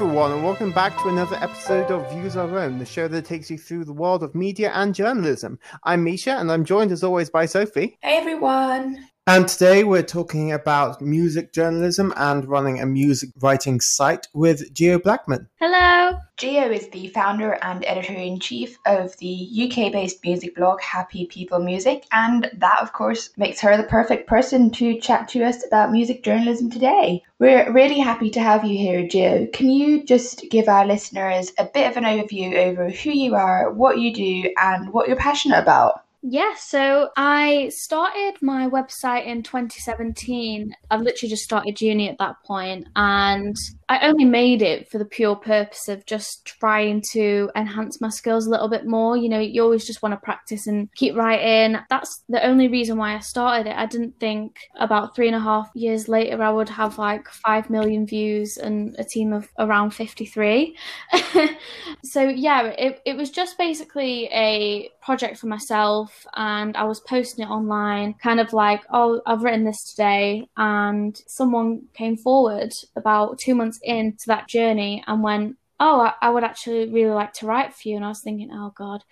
everyone, and welcome back to another episode of Views Our Own, the show that takes you through the world of media and journalism. I'm Misha, and I'm joined as always by Sophie. Hey everyone! And today we're talking about music journalism and running a music writing site with Geo Blackman. Hello! Geo is the founder and editor in chief of the UK based music blog Happy People Music, and that, of course, makes her the perfect person to chat to us about music journalism today. We're really happy to have you here, Geo. Can you just give our listeners a bit of an overview over who you are, what you do, and what you're passionate about? Yeah, so I started my website in 2017. I've literally just started uni at that point, and I only made it for the pure purpose of just trying to enhance my skills a little bit more. You know, you always just want to practice and keep writing. That's the only reason why I started it. I didn't think about three and a half years later I would have like five million views and a team of around 53. so, yeah, it, it was just basically a project for myself, and I was posting it online, kind of like, oh, I've written this today. And someone came forward about two months into that journey and went, Oh, I, I would actually really like to write for you. And I was thinking, Oh, God.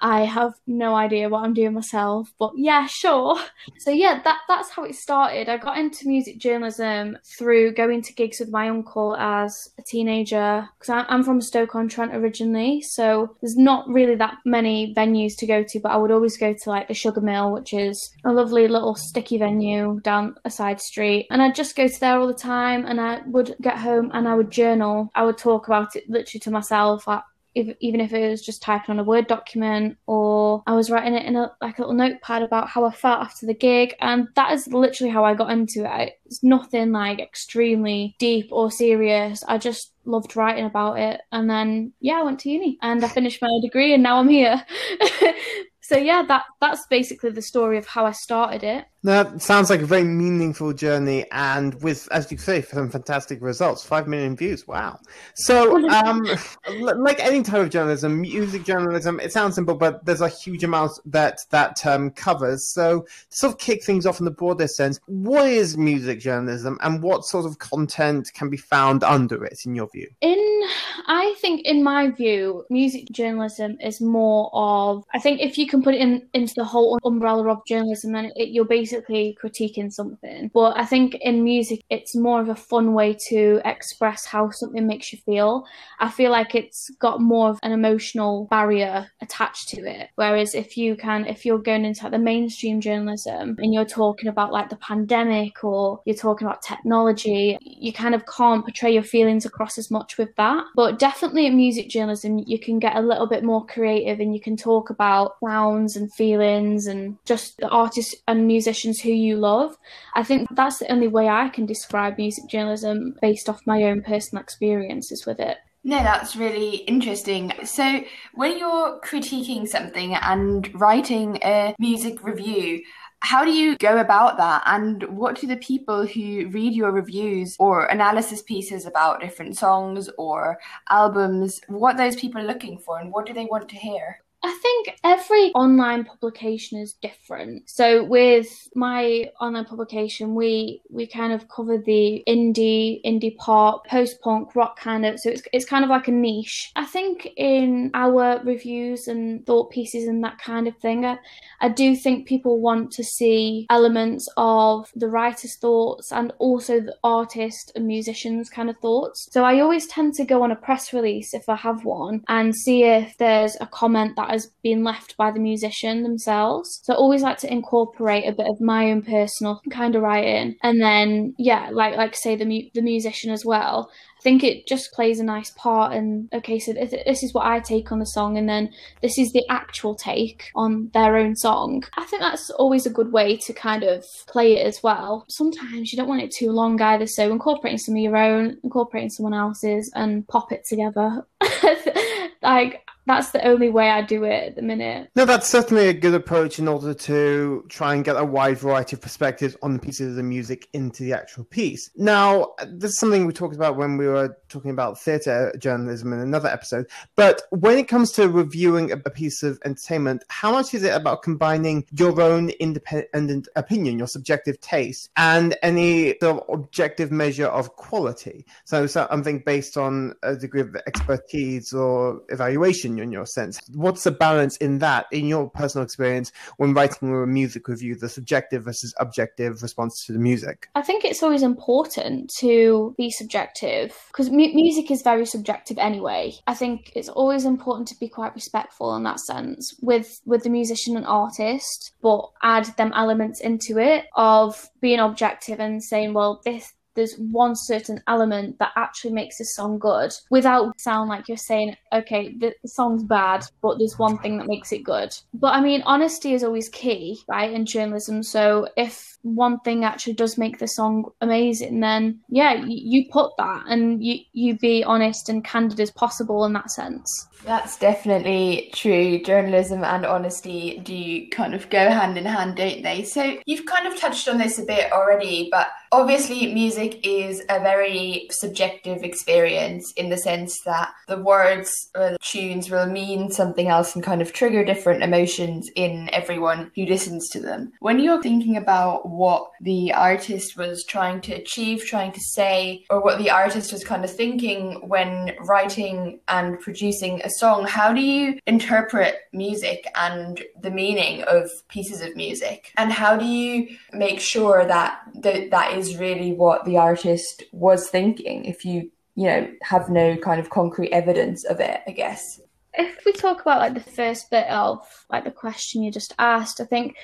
I have no idea what I'm doing myself, but yeah, sure. So yeah, that that's how it started. I got into music journalism through going to gigs with my uncle as a teenager because I'm from Stoke-on-Trent originally, so there's not really that many venues to go to, but I would always go to like the Sugar Mill, which is a lovely little sticky venue down a side street, and I'd just go to there all the time, and I would get home and I would journal. I would talk about it literally to myself. Like, if, even if it was just typing on a Word document or I was writing it in a like a little notepad about how I felt after the gig. And that is literally how I got into it. It's nothing like extremely deep or serious. I just loved writing about it. And then, yeah, I went to uni and I finished my degree and now I'm here. so yeah, that that's basically the story of how I started it. That sounds like a very meaningful journey, and with, as you say, some fantastic results. Five million views. Wow. So, um, like any type of journalism, music journalism, it sounds simple, but there's a huge amount that that term covers. So, to sort of kick things off in the broader sense, what is music journalism, and what sort of content can be found under it, in your view? In, I think, in my view, music journalism is more of. I think if you can put it in into the whole umbrella of journalism, then it, you're basically critiquing something. But I think in music, it's more of a fun way to express how something makes you feel. I feel like it's got more of an emotional barrier attached to it. Whereas if you can, if you're going into like the mainstream journalism and you're talking about like the pandemic or you're talking about technology, you kind of can't portray your feelings across as much with that. But definitely in music journalism, you can get a little bit more creative and you can talk about sounds and feelings and just the artists and musicians who you love. I think that's the only way I can describe music journalism based off my own personal experiences with it. No, that's really interesting. So, when you're critiquing something and writing a music review, how do you go about that? And what do the people who read your reviews or analysis pieces about different songs or albums, what those people are looking for and what do they want to hear? I think every online publication is different. So with my online publication, we we kind of cover the indie, indie pop, post punk, rock kind of. So it's it's kind of like a niche. I think in our reviews and thought pieces and that kind of thing, I, I do think people want to see elements of the writer's thoughts and also the artist and musician's kind of thoughts. So I always tend to go on a press release if I have one and see if there's a comment that has been left by the musician themselves. So I always like to incorporate a bit of my own personal kind of writing, and then yeah, like like say the mu- the musician as well. I think it just plays a nice part. And okay, so this is what I take on the song, and then this is the actual take on their own song. I think that's always a good way to kind of play it as well. Sometimes you don't want it too long either, so incorporating some of your own, incorporating someone else's, and pop it together. like that's the only way I do it at the minute. No, that's certainly a good approach in order to try and get a wide variety of perspectives on the pieces of the music into the actual piece. Now, this is something we talked about when we were talking about theatre journalism in another episode. But when it comes to reviewing a piece of entertainment, how much is it about combining your own independent opinion, your subjective taste, and any sort of objective measure of quality? So, something based on a degree of expertise or evaluation in your sense. What's the balance in that, in your personal experience, when writing a music review, the subjective versus objective response to the music? I think it's always important to be subjective because mu- music is very subjective anyway. I think it's always important to be quite respectful in that sense with with the musician and artist, but add them elements into it of being objective and saying, well, this there's one certain element that actually makes a song good without sound like you're saying okay the, song's bad but there's one thing that makes it good. But i mean honesty is always key right in journalism. So if one thing actually does make the song amazing then yeah you, you put that and you you be honest and candid as possible in that sense that's definitely true. Journalism and honesty do kind of go hand in hand, don't they? So you've kind of touched on this a bit already, but obviously music is a very subjective experience in the sense that the words or the tunes will mean something else and kind of trigger different emotions in everyone who listens to them. When you're thinking about what the artist was trying to achieve, trying to say, or what the artist was kind of thinking when writing and producing a song, how do you interpret music and the meaning of pieces of music? And how do you make sure that th- that is really what the artist was thinking if you, you know, have no kind of concrete evidence of it, I guess? If we talk about like the first bit of like the question you just asked, I think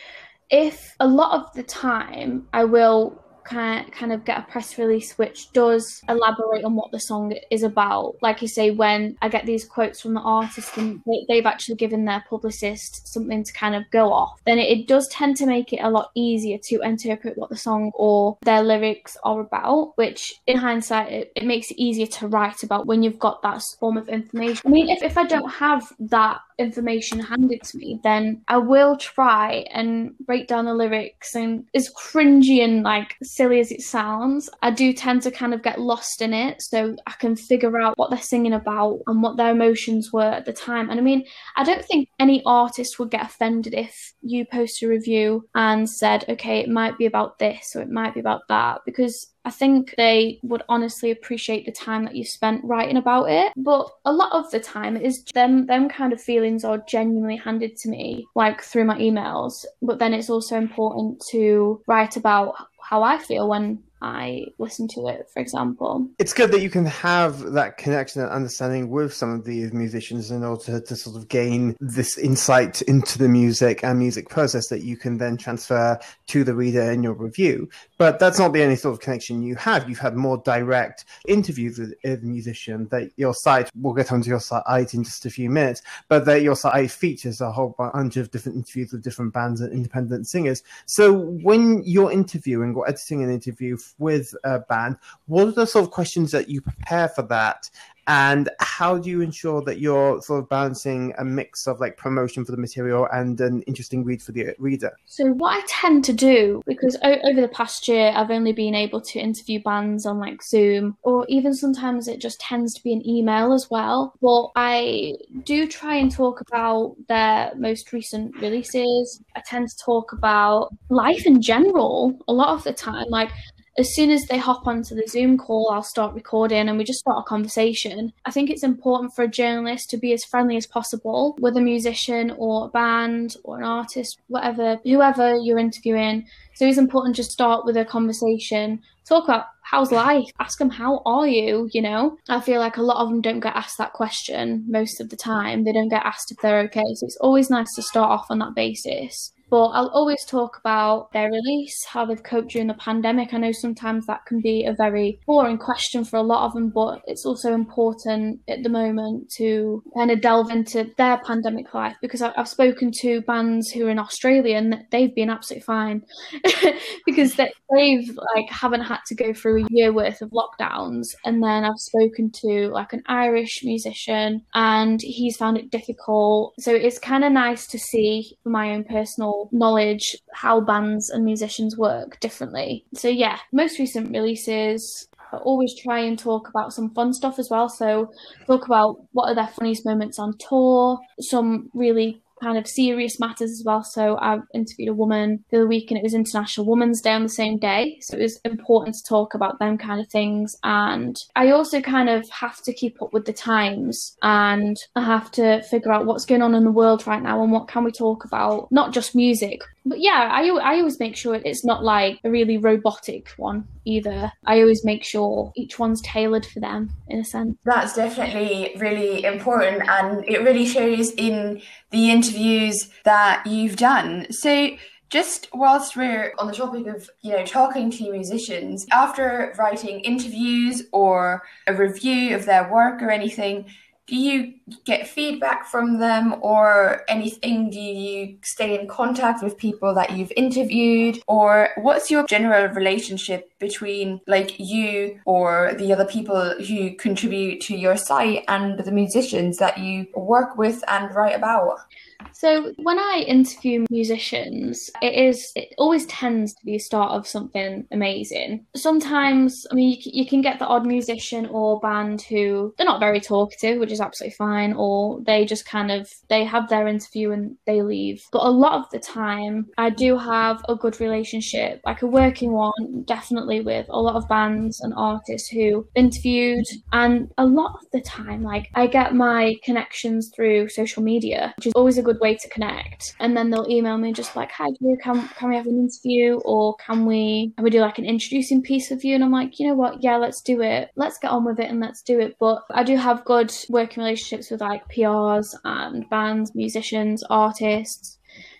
if a lot of the time I will kind of, kind of get a press release which does elaborate on what the song is about. Like you say, when I get these quotes from the artist and they, have actually given their publicist something to kind of go off, then it, it, does tend to make it a lot easier to interpret what the song or their lyrics are about, which in hindsight, it, it makes it easier to write about when you've got that form of information. I mean, if, if I don't have that information handed to me, then I will try and break down the lyrics and as cringy and like silly as it sounds, I do tend to kind of get lost in it so I can figure out what they're singing about and what their emotions were at the time. And I mean, I don't think any artist would get offended if you post a review and said, okay, it might be about this or it might be about that because I think they would honestly appreciate the time that you spent writing about it. But a lot of the time it is them them kind of feelings are genuinely handed to me, like through my emails. But then it's also important to write about how I feel when I listen to it, for example. It's good that you can have that connection and understanding with some of these musicians in order to, to sort of gain this insight into the music and music process that you can then transfer to the reader in your review. But that's not the only sort of connection you have. You've had more direct interviews with a musician that your site, we'll get onto your site in just a few minutes, but that your site features a whole bunch of different interviews with different bands and independent singers. So when you're interviewing or editing an interview with a band, what are the sort of questions that you prepare for that? And how do you ensure that you're sort of balancing a mix of like promotion for the material and an interesting read for the reader? So what i tend to do because o- over the past year i've only been able to interview bands on like zoom or even sometimes it just tends to be an email as well. But i do try and talk about their most recent releases. I tend to talk about life in general a lot of the time. Like as soon as they hop onto the Zoom call, I'll start recording and we just start a conversation. I think it's important for a journalist to be as friendly as possible with a musician or a band or an artist, whatever, whoever you're interviewing. So it's important to start with a conversation, talk about how's life, ask them how are you, you know? I feel like a lot of them don't get asked that question most of the time. They don't get asked if they're okay. So it's always nice to start off on that basis but I'll always talk about their release, how they've coped during the pandemic. I know sometimes that can be a very boring question for a lot of them, but it's also important at the moment to kind of delve into their pandemic life because I've spoken to bands who are in Australia and they've been absolutely fine because they, they've like haven't had to go through a year worth of lockdowns. And then I've spoken to like an Irish musician and he's found it difficult. So it's kind of nice to see my own personal knowledge how bands and musicians work differently. So yeah, most recent releases I always try and talk about some fun stuff as well. So talk about what are their funniest moments on tour, some really kind of serious matters as well. So I interviewed a woman the other week and it was International Women's Day on the same day. So it was important to talk about them kind of things. And I also kind of have to keep up with the times and I have to figure out what's going on in the world right now and what can we talk about, not just music, but yeah, I, I always make sure it's not like a really robotic one either. I always make sure each one's tailored for them in a sense. That's definitely really important and it really shows in the interviews that you've done. So just whilst we're on the topic of you know talking to musicians after writing interviews or a review of their work or anything do you get feedback from them or anything? Do you stay in contact with people that you've interviewed? Or what's your general relationship between like you or the other people who contribute to your site and the musicians that you work with and write about? So when I interview musicians, it is it always tends to be a start of something amazing. Sometimes, I mean, you, you can get the odd musician or band who they're not very talkative, which is absolutely fine, or they just kind of they have their interview and they leave. But a lot of the time, I do have a good relationship, like a working one, definitely with a lot of bands and artists who interviewed, and a lot of the time, like I get my connections through social media, which is always a good way to connect. And then they'll email me just like, "Hi, can can we have an interview, or can we can we do like an introducing piece of you?" And I'm like, you know what? Yeah, let's do it. Let's get on with it and let's do it. But I do have good working relationships with like PRs and bands, musicians, artists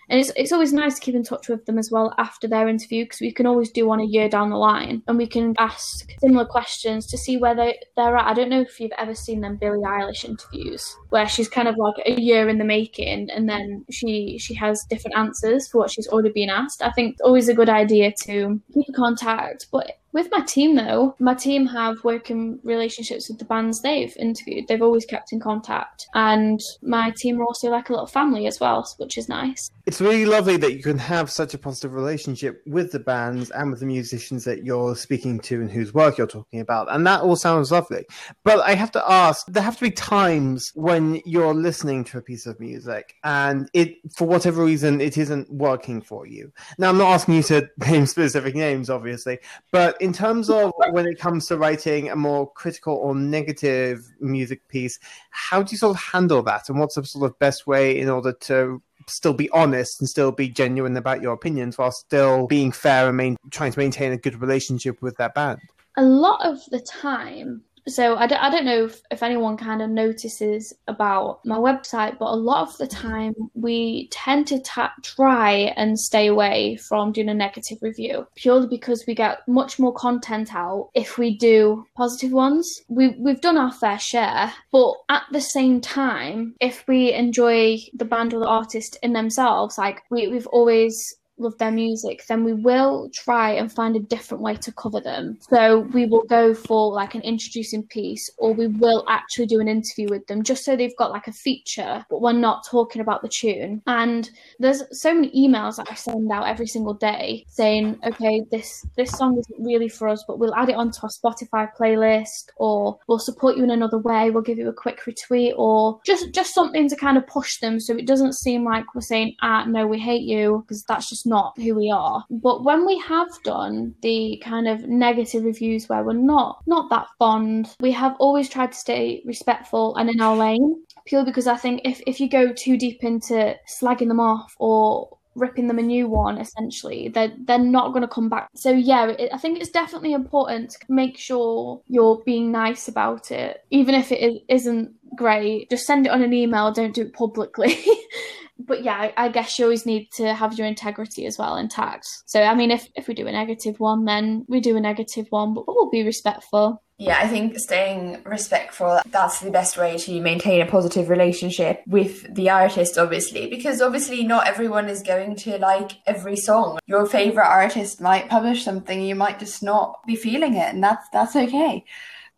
and it's, it's always nice to keep in touch with them as well after their interview because we can always do one a year down the line and we can ask similar questions to see where they, they're at. I don't know if you've ever seen them Billie Eilish interviews where she's kind of like a year in the making and then she she has different answers for what she's already been asked. I think it's always a good idea to keep in contact, but with my team, though, my team have working relationships with the bands they've interviewed. They've always kept in contact. And my team are also like a little family as well, which is nice. It's really lovely that you can have such a positive relationship with the bands and with the musicians that you're speaking to and whose work you're talking about. And that all sounds lovely. But I have to ask there have to be times when you're listening to a piece of music and it, for whatever reason, it isn't working for you. Now, I'm not asking you to name specific names, obviously, but in terms of when it comes to writing a more critical or negative music piece, how do you sort of handle that, and what's the sort of best way in order to still be honest and still be genuine about your opinions while still being fair and main- trying to maintain a good relationship with that band? A lot of the time, so I don't, don't know if, if anyone kind of notices about my website, but a lot of the time we tend to ta- try and stay away from doing a negative review purely because we get much more content out if we do positive ones. We, we've done our fair share, but at the same time, if we enjoy the band or the artist in themselves, like we, we've always love their music, then we will try and find a different way to cover them. So we will go for like an introducing piece, or we will actually do an interview with them just so they've got like a feature, but we're not talking about the tune. And there's so many emails that I send out every single day saying, okay, this this song isn't really for us, but we'll add it onto our Spotify playlist, or we'll support you in another way. We'll give you a quick retweet, or just just something to kind of push them so it doesn't seem like we're saying, ah, no, we hate you, because that's just not who we are. But when we have done the kind of negative reviews where we're not not that fond, we have always tried to stay respectful and in our lane. Purely because I think if, if you go too deep into slagging them off or ripping them a new one essentially they're they're not going to come back so yeah it, i think it's definitely important to make sure you're being nice about it even if it isn't great just send it on an email don't do it publicly but yeah, I, I guess you always need to have your integrity as well intact. So I mean, if if we do a negative one, then we do a negative one, but we'll be respectful. Yeah, I think staying respectful, that's the best way to maintain a positive relationship with the artist, obviously, because obviously not everyone is going to like every song. Your favorite artist might publish something, you might just not be feeling it, and that's that's okay.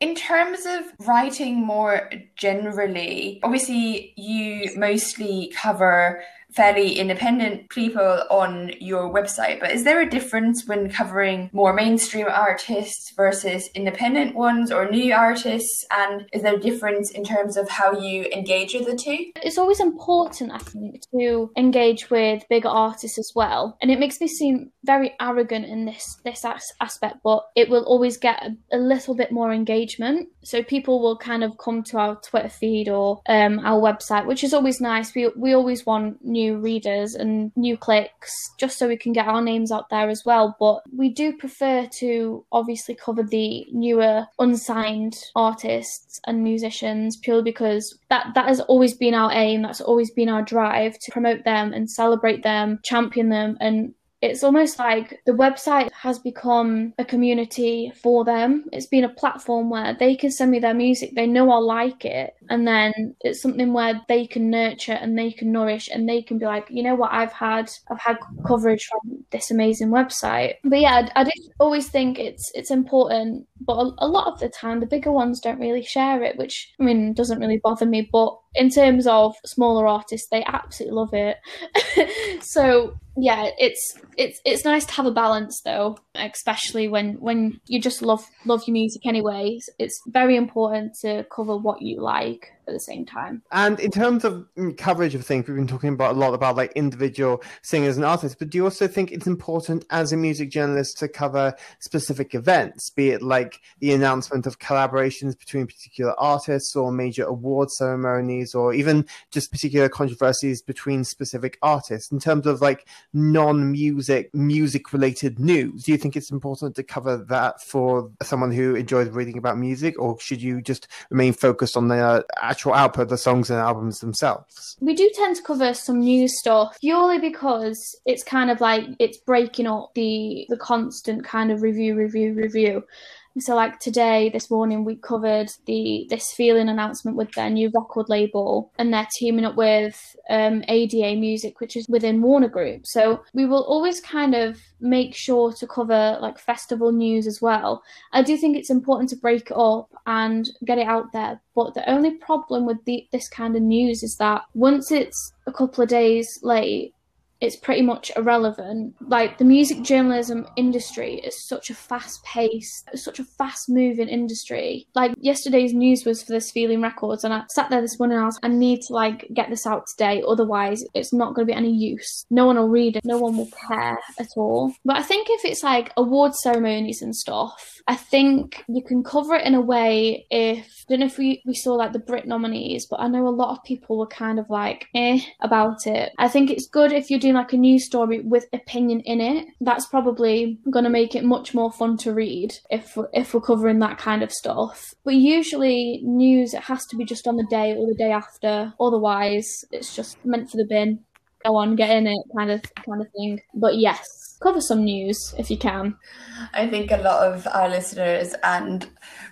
In terms of writing more generally, obviously you mostly cover fairly independent people on your website, but is there a difference when covering more mainstream artists versus independent ones or new artists? And is there a difference in terms of how you engage with the two? It's always important, I think, to engage with bigger artists as well. And it makes me seem very arrogant in this this aspect, but it will always get a, a little bit more engagement. So people will kind of come to our Twitter feed or um, our website, which is always nice. We we always want new new readers and new clicks just so we can get our names out there as well. But we do prefer to obviously cover the newer unsigned artists and musicians purely because that that has always been our aim, that's always been our drive to promote them and celebrate them, champion them and it's almost like the website has become a community for them. It's been a platform where they can send me their music, they know I'll like it, and then it's something where they can nurture and they can nourish and they can be like, you know what, I've had I've had coverage from this amazing website. But yeah, I, I do always think it's it's important, but a, a lot of the time the bigger ones don't really share it, which I mean doesn't really bother me. But in terms of smaller artists, they absolutely love it. so yeah, it's it's it's nice to have a balance though, especially when when you just love love your music anyway. It's very important to cover what you like at the same time. And in terms of mm, coverage of things, we've been talking about a lot about like individual singers and artists, but do you also think it's important as a music journalist to cover specific events, be it like the announcement of collaborations between particular artists or major award ceremonies or even just particular controversies between specific artists in terms of like non-music music related news? Do you think it's important to cover that for someone who enjoys reading about music or should you just remain focused on the uh, actual output, the songs and albums themselves. We do tend to cover some new stuff purely because it's kind of like it's breaking up the the constant kind of review, review, review. So like today, this morning, we covered the this feeling announcement with their new record label, and they're teaming up with um, ADA Music, which is within Warner Group. So we will always kind of make sure to cover like festival news as well. I do think it's important to break it up and get it out there. But the only problem with the, this kind of news is that once it's a couple of days late, it's pretty much irrelevant. Like the music journalism industry is such a fast paced, such a fast moving industry. Like yesterday's news was for this feeling records and I sat there this morning and I was I need to like get this out today, otherwise it's not gonna be any use. No one will read it, no one will care at all. But I think if it's like award ceremonies and stuff, I think you can cover it in a way if I don't know if we, we saw like the Brit nominees, but I know a lot of people were kind of like eh about it. I think it's good if you're like a news story with opinion in it. That's probably gonna make it much more fun to read if if we're covering that kind of stuff. But usually news it has to be just on the day or the day after. Otherwise it's just meant for the bin. Go on, get in it kind of kind of thing. But yes, cover some news if you can. I think a lot of our listeners and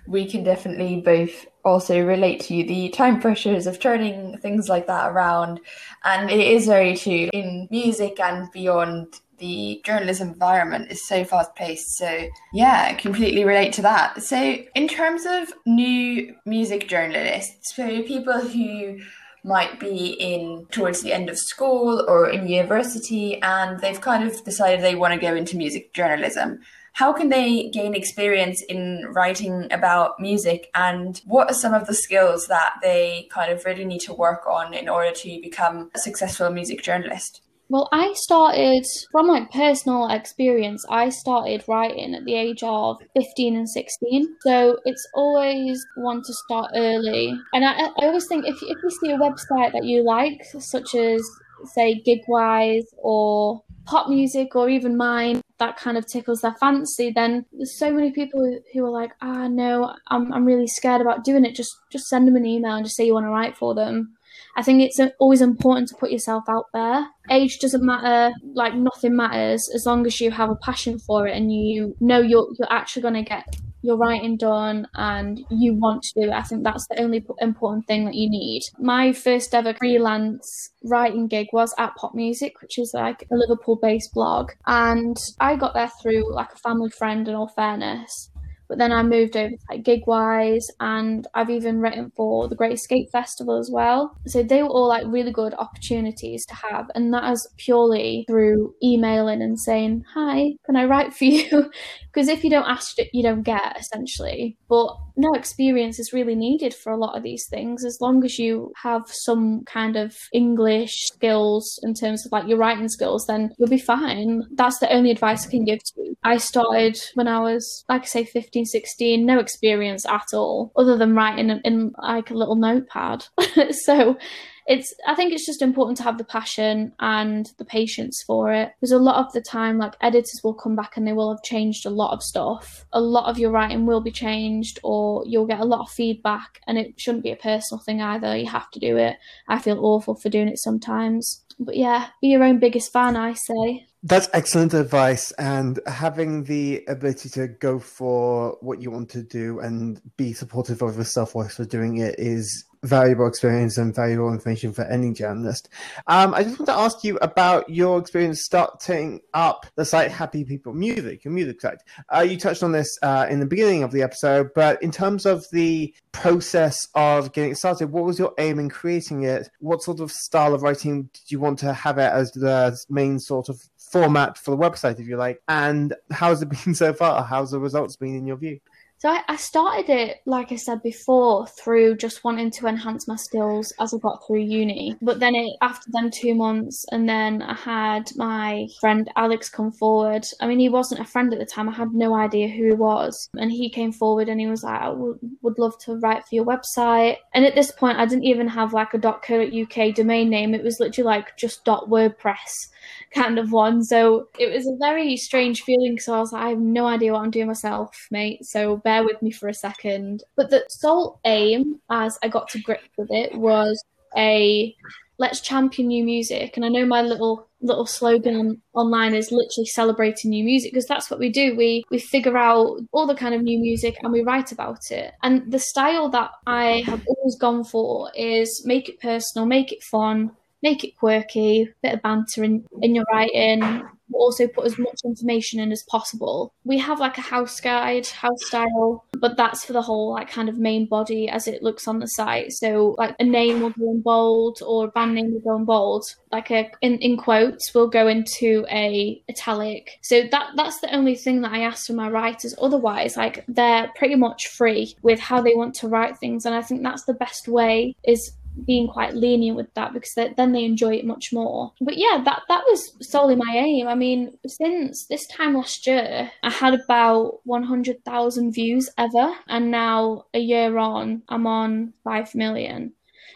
we can definitely both also relate to you the time pressures of turning things like that around. And it is very true in music and beyond. The journalism environment is so fast paced. So, yeah, completely relate to that. So, in terms of new music journalists, so people who might be in towards the end of school or in university and they've kind of decided they want to go into music journalism how can they gain experience in writing about music and what are some of the skills that they kind of really need to work on in order to become a successful music journalist well, I started from my personal experience. I started writing at the age of 15 and 16. So it's always one to start early. And I, I always think if, if you see a website that you like, such as say Gigwise or pop music or even mine that kind of tickles their fancy then there's so many people who are like ah no I'm, I'm really scared about doing it just just send them an email and just say you want to write for them I think it's always important to put yourself out there. Age doesn't matter, like nothing matters as long as you have a passion for it and you know you're you're actually going to get your writing done and you want to do it. I think that's the only important thing that you need. My first ever freelance writing gig was at Pop Music, which is like a Liverpool based blog. And I got there through like a family friend, in all fairness. But then I moved over to like Gigwise and I've even written for the Great Escape Festival as well. So they were all like really good opportunities to have. And that is purely through emailing and saying, Hi, can I write for you? because if you don't ask you don't get essentially. But no experience is really needed for a lot of these things as long as you have some kind of English skills in terms of like your writing skills, then you'll be fine. That's the only advice I can give to you. I started when I was, like I say, 15, 16, no experience at all, other than writing in, in like a little notepad. so it's I think it's just important to have the passion and the patience for it. Because a lot of the time, like editors will come back and they will have changed a lot of stuff. A lot of your writing will be changed, or you'll get a lot of feedback, and it shouldn't be a personal thing either. You have to do it. I feel awful for doing it sometimes. But yeah, be your own biggest fan, I say. That's excellent advice. And having the ability to go for what you want to do and be supportive of yourself whilst you're doing it is valuable experience and valuable information for any journalist. Um, I just want to ask you about your experience starting up the site Happy People Music, your music site. Uh, you touched on this uh, in the beginning of the episode, but in terms of the process of getting started, what was your aim in creating it? What sort of style of writing did you want to have it as the main sort of format for the website, if you like? And how's it been so far? How's the results been in your view? So I, I, started it, like I said before, through just wanting to enhance my skills as I got through uni. But then it, after them two months, and then I had my friend Alex come forward. I mean, he wasn't a friend at the time. I had no idea who he was. And he came forward and he was like, I would, would love to write for your website. And at this point, I didn't even have like a .co.uk domain name. It was literally like just .wordpress kind of one. So it was a very strange feeling because I was like, I have no idea what I'm doing myself, mate. So bear with me for a second. But the sole aim, as I got to grip with it, was a let's champion new music. And I know my little little slogan online is literally celebrating new music because that's what we do. We we figure out all the kind of new music and we write about it. And the style that I have always gone for is make it personal, make it fun, make it quirky, bit of banter in, in your writing, also put as much information in as possible. We have like a house guide, house style, but that's for the whole like kind of main body as it looks on the site. So like a name will go in bold or a band name will go in bold. Like a in, in quotes will go into a italic. So that that's the only thing that I ask for my writers. Otherwise, like they're pretty much free with how they want to write things. And I think that's the best way is being quite lenient with that because they, then they enjoy it much more. But yeah, that that was solely my aim. I mean, since this time last year, I had about 100,000 views ever, and now a year on, I'm on 5 million.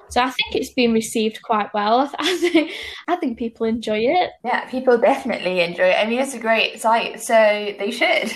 So I think it's been received quite well. I think I think people enjoy it. Yeah, people definitely enjoy it. I mean, it's a great site, so they should.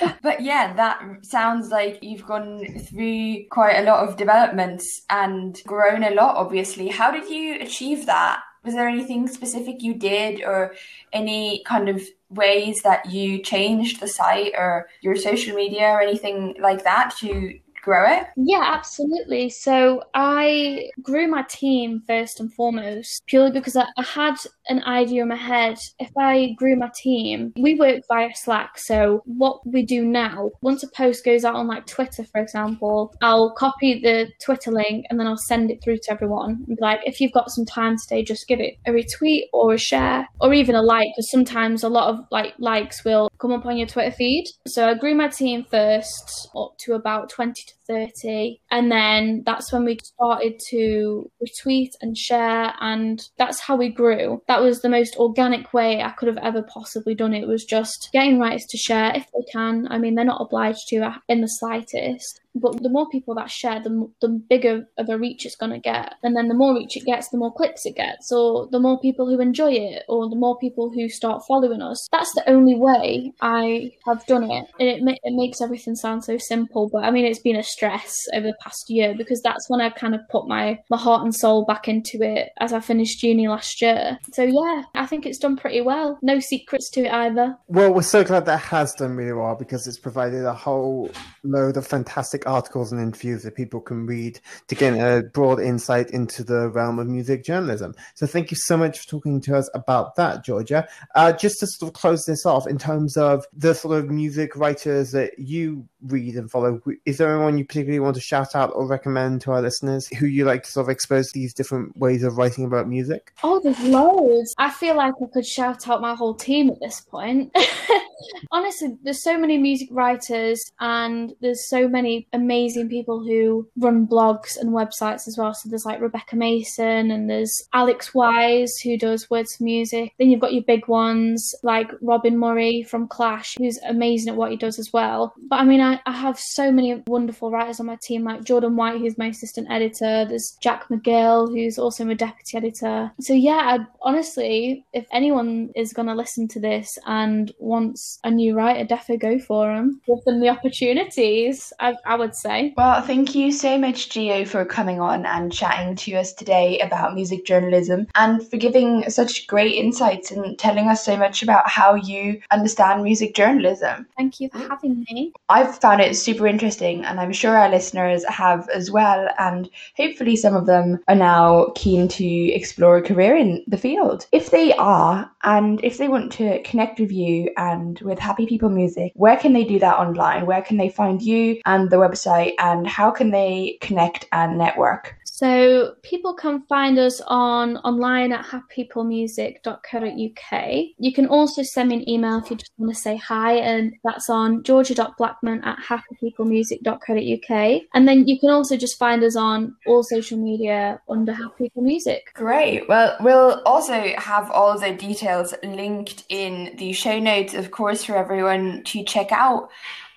but yeah, that sounds like you've gone through quite a lot of developments and grown a lot, obviously. How did you achieve that? Was there anything specific you did or any kind of ways that you changed the site or your social media or anything like that to grow it? Yeah, absolutely. So I grew my team first and foremost purely because I, I, had an idea in my head. If I grew my team, we work via Slack. So what we do now, once a post goes out on like Twitter, for example, I'll copy the Twitter link and then I'll send it through to everyone. And be like, if you've got some time today, just give it a retweet or a share or even a like. Because sometimes a lot of like likes will come up on your Twitter feed. So I grew my team first up to about 20 to 30 and then that's when we started to retweet and share and that's how we grew. That was the most organic way i could have ever possibly done it was just getting writers to share if they can. I mean they're not obliged to in the slightest but the more people that share, the, the bigger of a reach it's going to get. And then the more reach it gets, the more clicks it gets, or the more people who enjoy it, or the more people who start following us. That's the only way I have done it. And it, ma- it makes everything sound so simple, but I mean, it's been a stress over the past year because that's when I've kind of put my, my heart and soul back into it as I finished uni last year. So yeah, I think it's done pretty well. No secrets to it either. Well, we're so glad that has done really well because it's provided a whole load of fantastic articles and interviews that people can read to get a broad insight into the realm of music journalism. So thank you so much for talking to us about that, Georgia. Uh, just to sort of close this off, in terms of the sort of music writers that you read and follow, is there anyone you particularly want to shout out or recommend to our listeners who you like to sort of expose these different ways of writing about music? Oh, there's loads. I feel like I could shout out my whole team at this point. Honestly, there's so many music writers and there's so many amazing people who run blogs and websites as well. So there's like Rebecca Mason and there's Alex Wise who does words for music. Then you've got your big ones like Robin Murray from Clash, who's amazing at what he does as well. But I mean, I, I have so many wonderful writers on my team, like Jordan White, who's my assistant editor. There's Jack McGill, who's also my deputy editor. So yeah, I, honestly, if anyone is going to listen to this and wants a new writer, definitely go for them. Give them the opportunities, I, I would say. Well, thank you so much, Geo, for coming on and chatting to us today about music journalism and for giving such great insights and telling us so much about how you understand music journalism. Thank you for having me. I've found it super interesting, and I'm sure our listeners have as well. And hopefully, some of them are now keen to explore a career in the field. If they are, and if they want to connect with you and with Happy People Music, where can they do that online? Where can they find you and the website? And how can they connect and network? So people can find us on online at happypeoplemusic.co.uk. You can also send me an email if you just want to say hi, and that's on georgia.blackman at happypeoplemusic.co.uk. And then you can also just find us on all social media under Happy People Music. Great. Well, we'll also have all the details linked in the show notes, of course, for everyone to check out.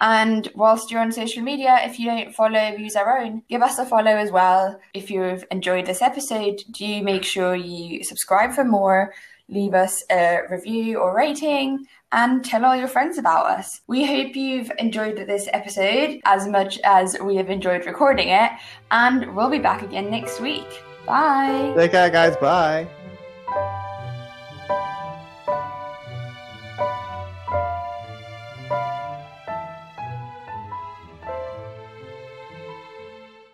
And whilst you're on social media, if you don't follow Views Our Own, give us a follow as well. If you've enjoyed this episode, do make sure you subscribe for more, leave us a review or rating, and tell all your friends about us. We hope you've enjoyed this episode as much as we have enjoyed recording it, and we'll be back again next week. Bye. Take care, guys. Bye.